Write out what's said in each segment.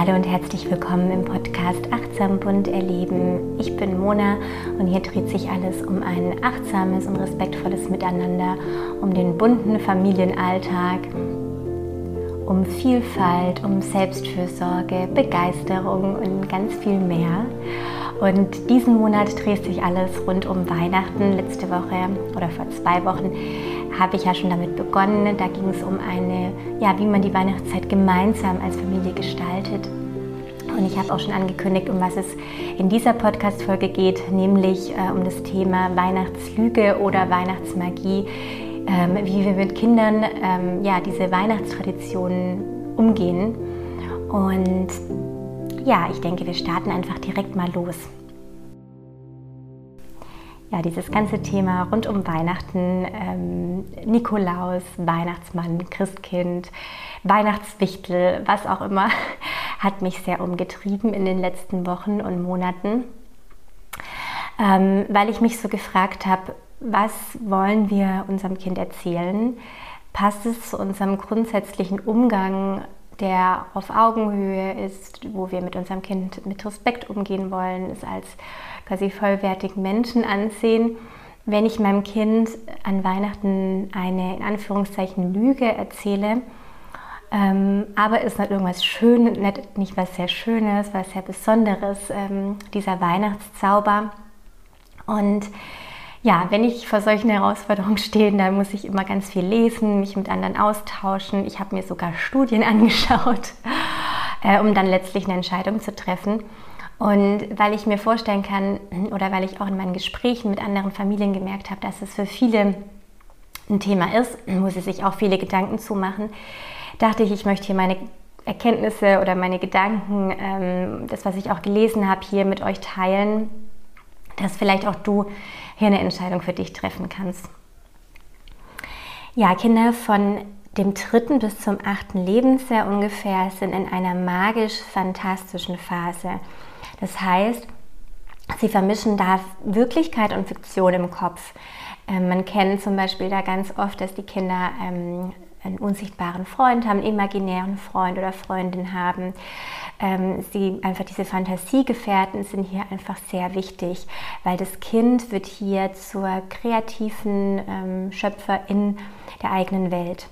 Hallo und herzlich willkommen im Podcast Achtsam bunt erleben. Ich bin Mona und hier dreht sich alles um ein achtsames und respektvolles Miteinander, um den bunten Familienalltag, um Vielfalt, um Selbstfürsorge, Begeisterung und ganz viel mehr. Und diesen Monat dreht sich alles rund um Weihnachten. Letzte Woche oder vor zwei Wochen habe ich ja schon damit begonnen. Da ging es um eine, ja, wie man die Weihnachtszeit gemeinsam als Familie gestaltet. Und ich habe auch schon angekündigt, um was es in dieser Podcast-Folge geht, nämlich äh, um das Thema Weihnachtslüge oder Weihnachtsmagie, ähm, wie wir mit Kindern ähm, ja, diese Weihnachtstraditionen umgehen. Und ja, ich denke, wir starten einfach direkt mal los ja, dieses ganze Thema rund um Weihnachten, ähm, Nikolaus, Weihnachtsmann, Christkind, Weihnachtswichtel, was auch immer, hat mich sehr umgetrieben in den letzten Wochen und Monaten, ähm, weil ich mich so gefragt habe, was wollen wir unserem Kind erzählen? Passt es zu unserem grundsätzlichen Umgang, der auf Augenhöhe ist, wo wir mit unserem Kind mit Respekt umgehen wollen, es als quasi vollwertigen Menschen ansehen. Wenn ich meinem Kind an Weihnachten eine in Anführungszeichen Lüge erzähle, ähm, aber es nicht irgendwas Schönes, nicht, nicht was sehr Schönes, was sehr Besonderes, ähm, dieser Weihnachtszauber. Und ja, wenn ich vor solchen Herausforderungen stehe, dann muss ich immer ganz viel lesen, mich mit anderen austauschen. Ich habe mir sogar Studien angeschaut, äh, um dann letztlich eine Entscheidung zu treffen. Und weil ich mir vorstellen kann oder weil ich auch in meinen Gesprächen mit anderen Familien gemerkt habe, dass es für viele ein Thema ist, wo sie sich auch viele Gedanken zumachen, dachte ich, ich möchte hier meine Erkenntnisse oder meine Gedanken, ähm, das, was ich auch gelesen habe, hier mit euch teilen, dass vielleicht auch du hier eine Entscheidung für dich treffen kannst. Ja, Kinder von dem dritten bis zum achten Lebensjahr ungefähr sind in einer magisch-fantastischen Phase. Das heißt, sie vermischen da Wirklichkeit und Fiktion im Kopf. Ähm, man kennt zum Beispiel da ganz oft, dass die Kinder ähm, einen unsichtbaren Freund haben, einen imaginären Freund oder Freundin haben. Ähm, sie einfach diese Fantasiegefährten sind hier einfach sehr wichtig, weil das Kind wird hier zur kreativen ähm, Schöpfer in der eigenen Welt.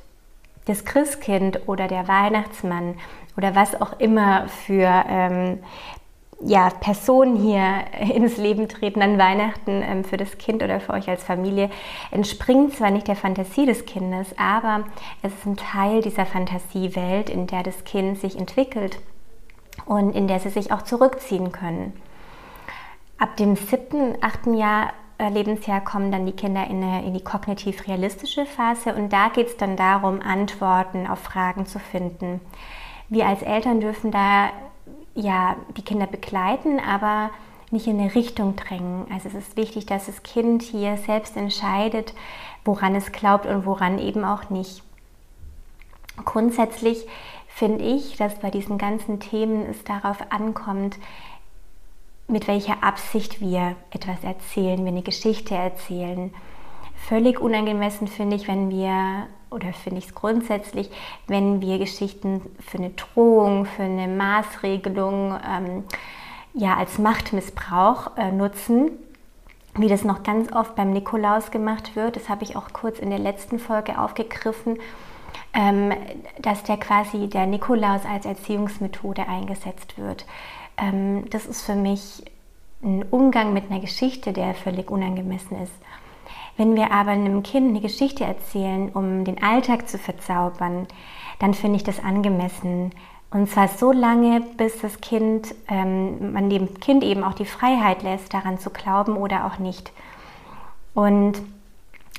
Das Christkind oder der Weihnachtsmann oder was auch immer für ähm, ja, Personen hier ins Leben treten an Weihnachten ähm, für das Kind oder für euch als Familie, entspringt zwar nicht der Fantasie des Kindes, aber es ist ein Teil dieser Fantasiewelt, in der das Kind sich entwickelt und in der sie sich auch zurückziehen können. Ab dem siebten, achten Jahr äh, Lebensjahr kommen dann die Kinder in, eine, in die kognitiv-realistische Phase und da geht es dann darum, Antworten auf Fragen zu finden. Wir als Eltern dürfen da ja, die Kinder begleiten, aber nicht in eine Richtung drängen. Also es ist wichtig, dass das Kind hier selbst entscheidet, woran es glaubt und woran eben auch nicht. Grundsätzlich finde ich, dass bei diesen ganzen Themen es darauf ankommt, mit welcher Absicht wir etwas erzählen, wir eine Geschichte erzählen. Völlig unangemessen finde ich, wenn wir oder finde ich es grundsätzlich, wenn wir Geschichten für eine Drohung, für eine Maßregelung ähm, ja, als Machtmissbrauch äh, nutzen, wie das noch ganz oft beim Nikolaus gemacht wird. Das habe ich auch kurz in der letzten Folge aufgegriffen, ähm, dass der quasi der Nikolaus als Erziehungsmethode eingesetzt wird. Ähm, das ist für mich ein Umgang mit einer Geschichte, der völlig unangemessen ist. Wenn wir aber einem Kind eine Geschichte erzählen, um den Alltag zu verzaubern, dann finde ich das angemessen. Und zwar so lange, bis das Kind, ähm, man dem Kind eben auch die Freiheit lässt, daran zu glauben oder auch nicht. Und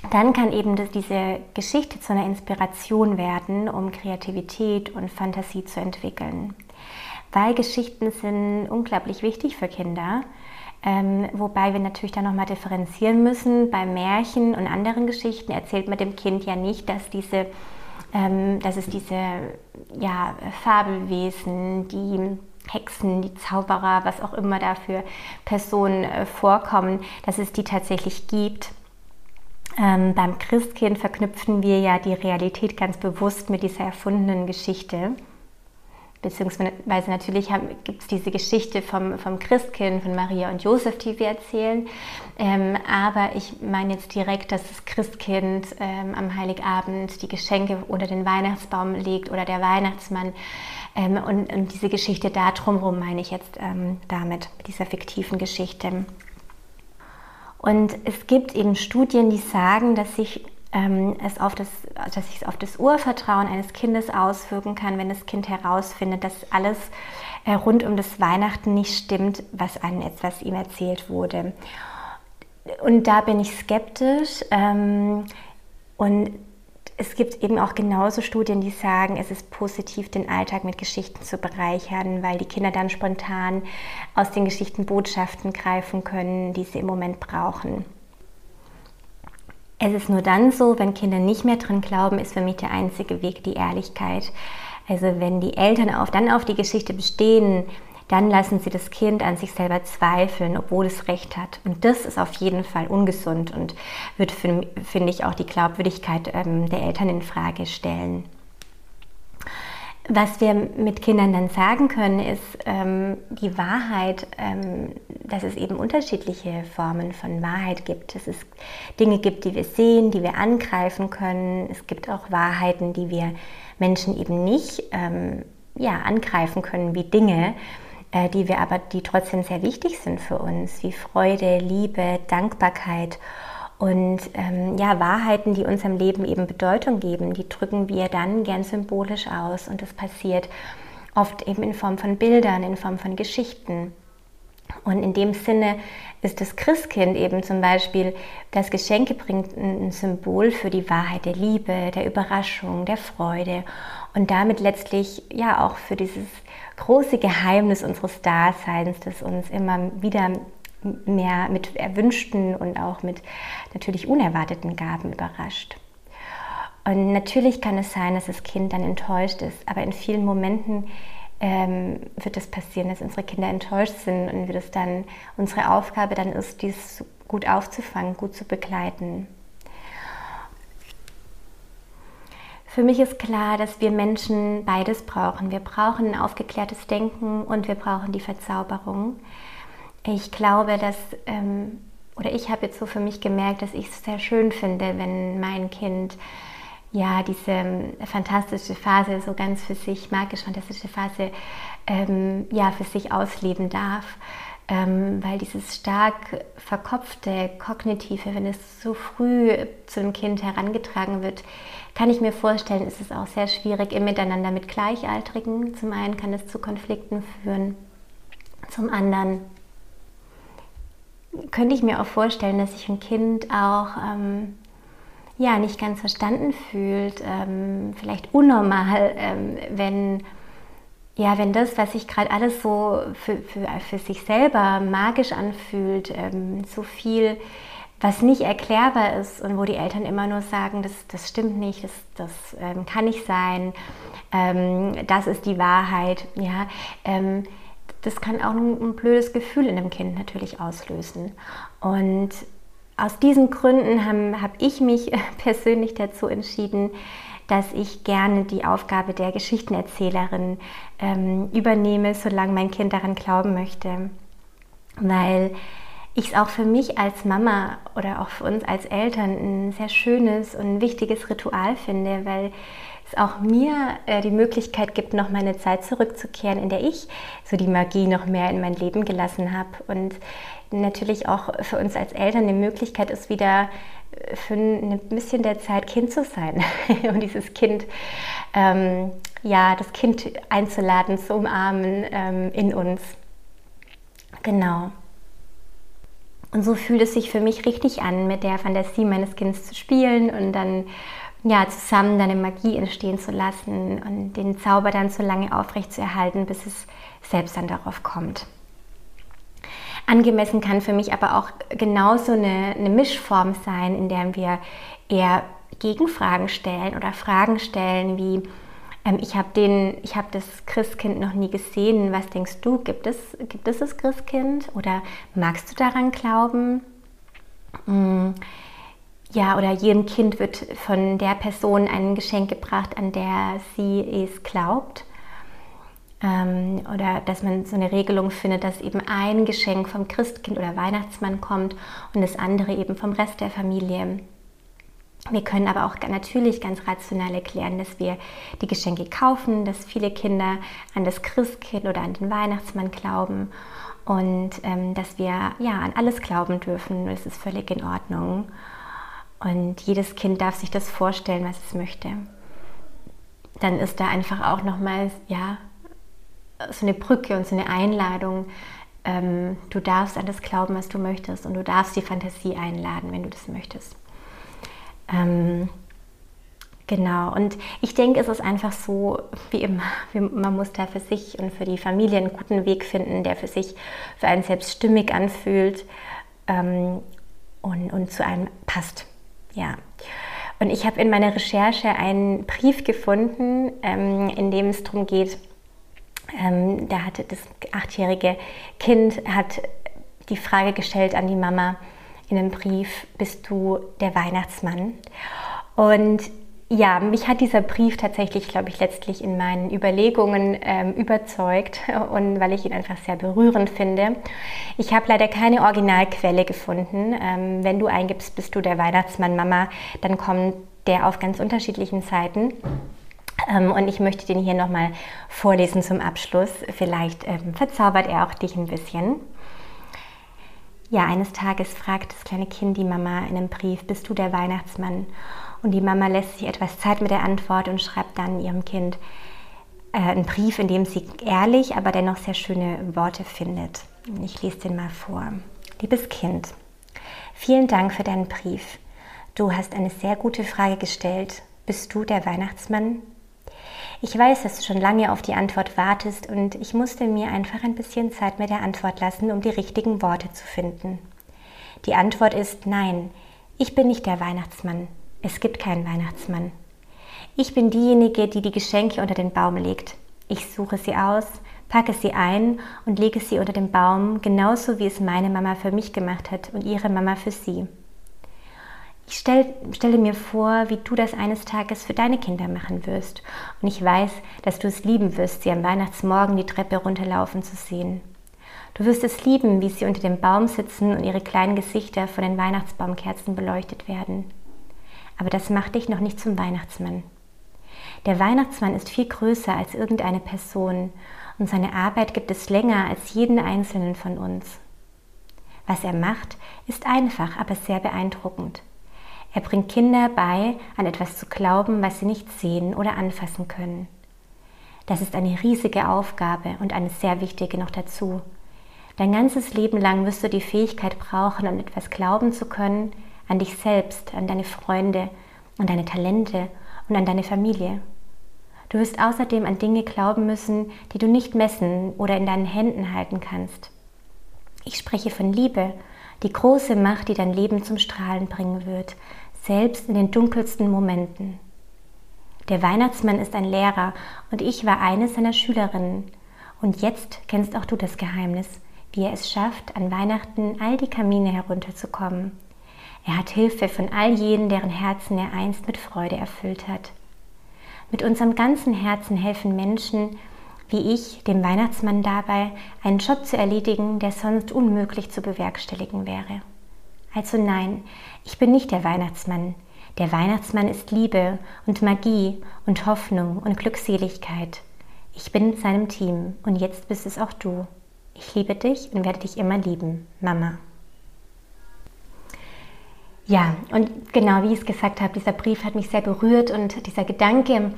dann kann eben das, diese Geschichte zu einer Inspiration werden, um Kreativität und Fantasie zu entwickeln. Weil Geschichten sind unglaublich wichtig für Kinder. Ähm, wobei wir natürlich dann nochmal differenzieren müssen. Bei Märchen und anderen Geschichten erzählt man dem Kind ja nicht, dass, diese, ähm, dass es diese ja, Fabelwesen, die Hexen, die Zauberer, was auch immer da für Personen äh, vorkommen, dass es die tatsächlich gibt. Ähm, beim Christkind verknüpfen wir ja die Realität ganz bewusst mit dieser erfundenen Geschichte. Beziehungsweise natürlich gibt es diese Geschichte vom, vom Christkind, von Maria und Josef, die wir erzählen. Ähm, aber ich meine jetzt direkt, dass das Christkind ähm, am Heiligabend die Geschenke unter den Weihnachtsbaum legt oder der Weihnachtsmann. Ähm, und, und, diese Geschichte da drumherum meine ich jetzt ähm, damit, mit dieser fiktiven Geschichte. Und es gibt eben Studien, die sagen, dass sich ähm, es auf das, dass sich es auf das Urvertrauen eines Kindes auswirken kann, wenn das Kind herausfindet, dass alles äh, rund um das Weihnachten nicht stimmt, was, einem, was ihm erzählt wurde. Und da bin ich skeptisch. Ähm, und es gibt eben auch genauso Studien, die sagen, es ist positiv, den Alltag mit Geschichten zu bereichern, weil die Kinder dann spontan aus den Geschichten Botschaften greifen können, die sie im Moment brauchen. Es ist nur dann so, wenn Kinder nicht mehr dran glauben, ist für mich der einzige Weg die Ehrlichkeit. Also wenn die Eltern auf, dann auf die Geschichte bestehen, dann lassen sie das Kind an sich selber zweifeln, obwohl es recht hat. Und das ist auf jeden Fall ungesund und wird, finde ich, auch die Glaubwürdigkeit ähm, der Eltern in Frage stellen. Was wir mit Kindern dann sagen können, ist ähm, die Wahrheit, ähm, dass es eben unterschiedliche Formen von Wahrheit gibt. Dass es Dinge gibt, die wir sehen, die wir angreifen können. Es gibt auch Wahrheiten, die wir Menschen eben nicht ähm, ja, angreifen können, wie Dinge, äh, die wir aber, die trotzdem sehr wichtig sind für uns, wie Freude, Liebe, Dankbarkeit und ähm, ja, Wahrheiten, die unserem Leben eben Bedeutung geben, die drücken wir dann gern symbolisch aus. Und das passiert oft eben in Form von Bildern, in Form von Geschichten. Und in dem Sinne ist das Christkind eben zum Beispiel, das Geschenke bringt ein Symbol für die Wahrheit der Liebe, der Überraschung, der Freude und damit letztlich ja auch für dieses große Geheimnis unseres Daseins, das uns immer wieder mehr mit erwünschten und auch mit natürlich unerwarteten Gaben überrascht. Und natürlich kann es sein, dass das Kind dann enttäuscht ist, aber in vielen Momenten ähm, wird es passieren, dass unsere Kinder enttäuscht sind und wird es dann unsere Aufgabe dann ist, dies gut aufzufangen, gut zu begleiten. Für mich ist klar, dass wir Menschen beides brauchen. Wir brauchen ein aufgeklärtes Denken und wir brauchen die Verzauberung. Ich glaube, dass, ähm, oder ich habe jetzt so für mich gemerkt, dass ich es sehr schön finde, wenn mein Kind ja diese ähm, fantastische Phase so ganz für sich, magisch-fantastische Phase, ähm, ja, für sich ausleben darf. Ähm, weil dieses stark verkopfte, kognitive, wenn es so früh zu einem Kind herangetragen wird, kann ich mir vorstellen, ist es auch sehr schwierig im Miteinander mit Gleichaltrigen. Zum einen kann es zu Konflikten führen, zum anderen könnte ich mir auch vorstellen, dass sich ein Kind auch ähm, ja, nicht ganz verstanden fühlt, ähm, vielleicht unnormal, ähm, wenn, ja, wenn das, was sich gerade alles so für, für, für sich selber magisch anfühlt, ähm, so viel, was nicht erklärbar ist und wo die Eltern immer nur sagen, das, das stimmt nicht, das, das ähm, kann nicht sein, ähm, das ist die Wahrheit, ja, das kann auch ein, ein blödes Gefühl in einem Kind natürlich auslösen. Und aus diesen Gründen habe hab ich mich persönlich dazu entschieden, dass ich gerne die Aufgabe der Geschichtenerzählerin ähm, übernehme, solange mein Kind daran glauben möchte. Weil ich es auch für mich als Mama oder auch für uns als Eltern ein sehr schönes und wichtiges Ritual finde, weil es auch mir äh, die Möglichkeit gibt, noch meine Zeit zurückzukehren, in der ich so die Magie noch mehr in mein Leben gelassen habe. Und natürlich auch für uns als Eltern eine Möglichkeit ist, wieder äh, für ein bisschen der Zeit Kind zu sein und dieses Kind, ähm, ja, das Kind einzuladen, zu umarmen ähm, in uns. Genau. Und so fühlt es sich für mich richtig an, mit der Fantasie meines Kindes zu spielen und dann ja, zusammen deine Magie entstehen zu lassen und den Zauber dann so lange aufrecht zu erhalten, bis es selbst dann darauf kommt. Angemessen kann für mich aber auch genauso eine, eine Mischform sein, in der wir eher Gegenfragen stellen oder Fragen stellen wie, ähm, ich habe hab das Christkind noch nie gesehen, was denkst du, gibt es, gibt es das Christkind oder magst du daran glauben? Ja, oder jedem Kind wird von der Person ein Geschenk gebracht, an der sie es glaubt. Ähm, oder dass man so eine Regelung findet, dass eben ein Geschenk vom Christkind oder Weihnachtsmann kommt und das andere eben vom Rest der Familie. Wir können aber auch natürlich ganz rational erklären, dass wir die Geschenke kaufen, dass viele Kinder an das Christkind oder an den Weihnachtsmann glauben und ähm, dass wir ja an alles glauben dürfen. Das ist völlig in Ordnung. Und jedes Kind darf sich das vorstellen, was es möchte. Dann ist da einfach auch nochmal ja so eine Brücke und so eine Einladung. Ähm, du darfst an das glauben, was du möchtest, und du darfst die Fantasie einladen, wenn du das möchtest. Ähm, genau, und ich denke, es ist einfach so, wie immer, man muss da für sich und für die Familie einen guten Weg finden, der für sich für einen selbst stimmig anfühlt ähm, und, und zu einem passt. Ja. Und ich habe in meiner Recherche einen Brief gefunden, ähm, in dem es darum geht, ähm, da hatte das achtjährige Kind hat die Frage gestellt an die Mama, in einem Brief, bist du der Weihnachtsmann? Und ja, mich hat dieser Brief tatsächlich, glaube ich, letztlich in meinen Überlegungen ähm, überzeugt und weil ich ihn einfach sehr berührend finde. Ich habe leider keine Originalquelle gefunden. Ähm, wenn du eingibst, bist du der Weihnachtsmann Mama, dann kommt der auf ganz unterschiedlichen Seiten. Ähm, und ich möchte den hier nochmal vorlesen zum Abschluss. Vielleicht ähm, verzaubert er auch dich ein bisschen. Ja, eines Tages fragt das kleine Kind die Mama in einem Brief, bist du der Weihnachtsmann? Und die Mama lässt sich etwas Zeit mit der Antwort und schreibt dann ihrem Kind äh, einen Brief, in dem sie ehrlich, aber dennoch sehr schöne Worte findet. Ich lese den mal vor. Liebes Kind, vielen Dank für deinen Brief. Du hast eine sehr gute Frage gestellt. Bist du der Weihnachtsmann? Ich weiß, dass du schon lange auf die Antwort wartest und ich musste mir einfach ein bisschen Zeit mit der Antwort lassen, um die richtigen Worte zu finden. Die Antwort ist nein, ich bin nicht der Weihnachtsmann. Es gibt keinen Weihnachtsmann. Ich bin diejenige, die die Geschenke unter den Baum legt. Ich suche sie aus, packe sie ein und lege sie unter den Baum, genauso wie es meine Mama für mich gemacht hat und ihre Mama für sie. Ich stell, stelle mir vor, wie du das eines Tages für deine Kinder machen wirst. Und ich weiß, dass du es lieben wirst, sie am Weihnachtsmorgen die Treppe runterlaufen zu sehen. Du wirst es lieben, wie sie unter dem Baum sitzen und ihre kleinen Gesichter von den Weihnachtsbaumkerzen beleuchtet werden. Aber das macht dich noch nicht zum Weihnachtsmann. Der Weihnachtsmann ist viel größer als irgendeine Person und seine Arbeit gibt es länger als jeden einzelnen von uns. Was er macht, ist einfach, aber sehr beeindruckend. Er bringt Kinder bei, an etwas zu glauben, was sie nicht sehen oder anfassen können. Das ist eine riesige Aufgabe und eine sehr wichtige noch dazu. Dein ganzes Leben lang wirst du die Fähigkeit brauchen, an etwas glauben zu können, an dich selbst, an deine Freunde, an deine Talente und an deine Familie. Du wirst außerdem an Dinge glauben müssen, die du nicht messen oder in deinen Händen halten kannst. Ich spreche von Liebe, die große Macht, die dein Leben zum Strahlen bringen wird, selbst in den dunkelsten Momenten. Der Weihnachtsmann ist ein Lehrer und ich war eine seiner Schülerinnen. Und jetzt kennst auch du das Geheimnis, wie er es schafft, an Weihnachten all die Kamine herunterzukommen. Er hat Hilfe von all jenen, deren Herzen er einst mit Freude erfüllt hat. Mit unserem ganzen Herzen helfen Menschen, wie ich, dem Weihnachtsmann dabei, einen Job zu erledigen, der sonst unmöglich zu bewerkstelligen wäre. Also nein, ich bin nicht der Weihnachtsmann. Der Weihnachtsmann ist Liebe und Magie und Hoffnung und Glückseligkeit. Ich bin in seinem Team und jetzt bist es auch du. Ich liebe dich und werde dich immer lieben, Mama. Ja, und genau wie ich es gesagt habe, dieser Brief hat mich sehr berührt und dieser Gedanke,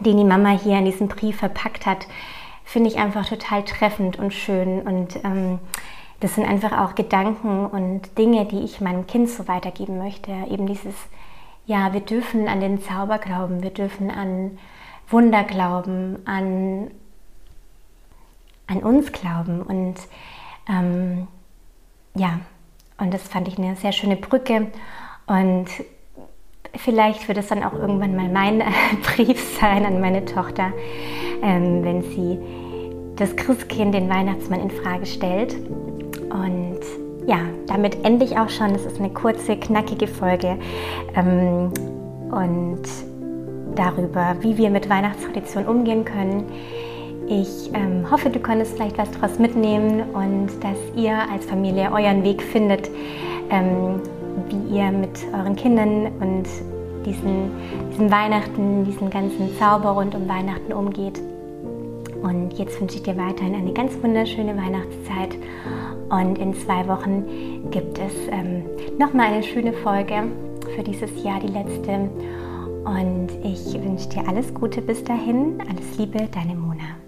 den die Mama hier in diesem Brief verpackt hat, finde ich einfach total treffend und schön und ähm, das sind einfach auch Gedanken und Dinge, die ich meinem Kind so weitergeben möchte. Eben dieses, ja, wir dürfen an den Zauber glauben, wir dürfen an Wunder glauben, an, an uns glauben. Und ähm, ja, und das fand ich eine sehr schöne Brücke. Und vielleicht wird es dann auch irgendwann mal mein Brief sein an meine Tochter, ähm, wenn sie das Christkind, den Weihnachtsmann in Frage stellt. Und ja, damit ende ich auch schon. Es ist eine kurze, knackige Folge. Ähm, und darüber, wie wir mit Weihnachtstradition umgehen können. Ich ähm, hoffe, du konntest vielleicht was daraus mitnehmen und dass ihr als Familie euren Weg findet, ähm, wie ihr mit euren Kindern und diesen, diesen Weihnachten, diesen ganzen Zauber rund um Weihnachten umgeht. Und jetzt wünsche ich dir weiterhin eine ganz wunderschöne Weihnachtszeit. Und in zwei Wochen gibt es ähm, nochmal eine schöne Folge für dieses Jahr, die letzte. Und ich wünsche dir alles Gute bis dahin. Alles Liebe, deine Mona.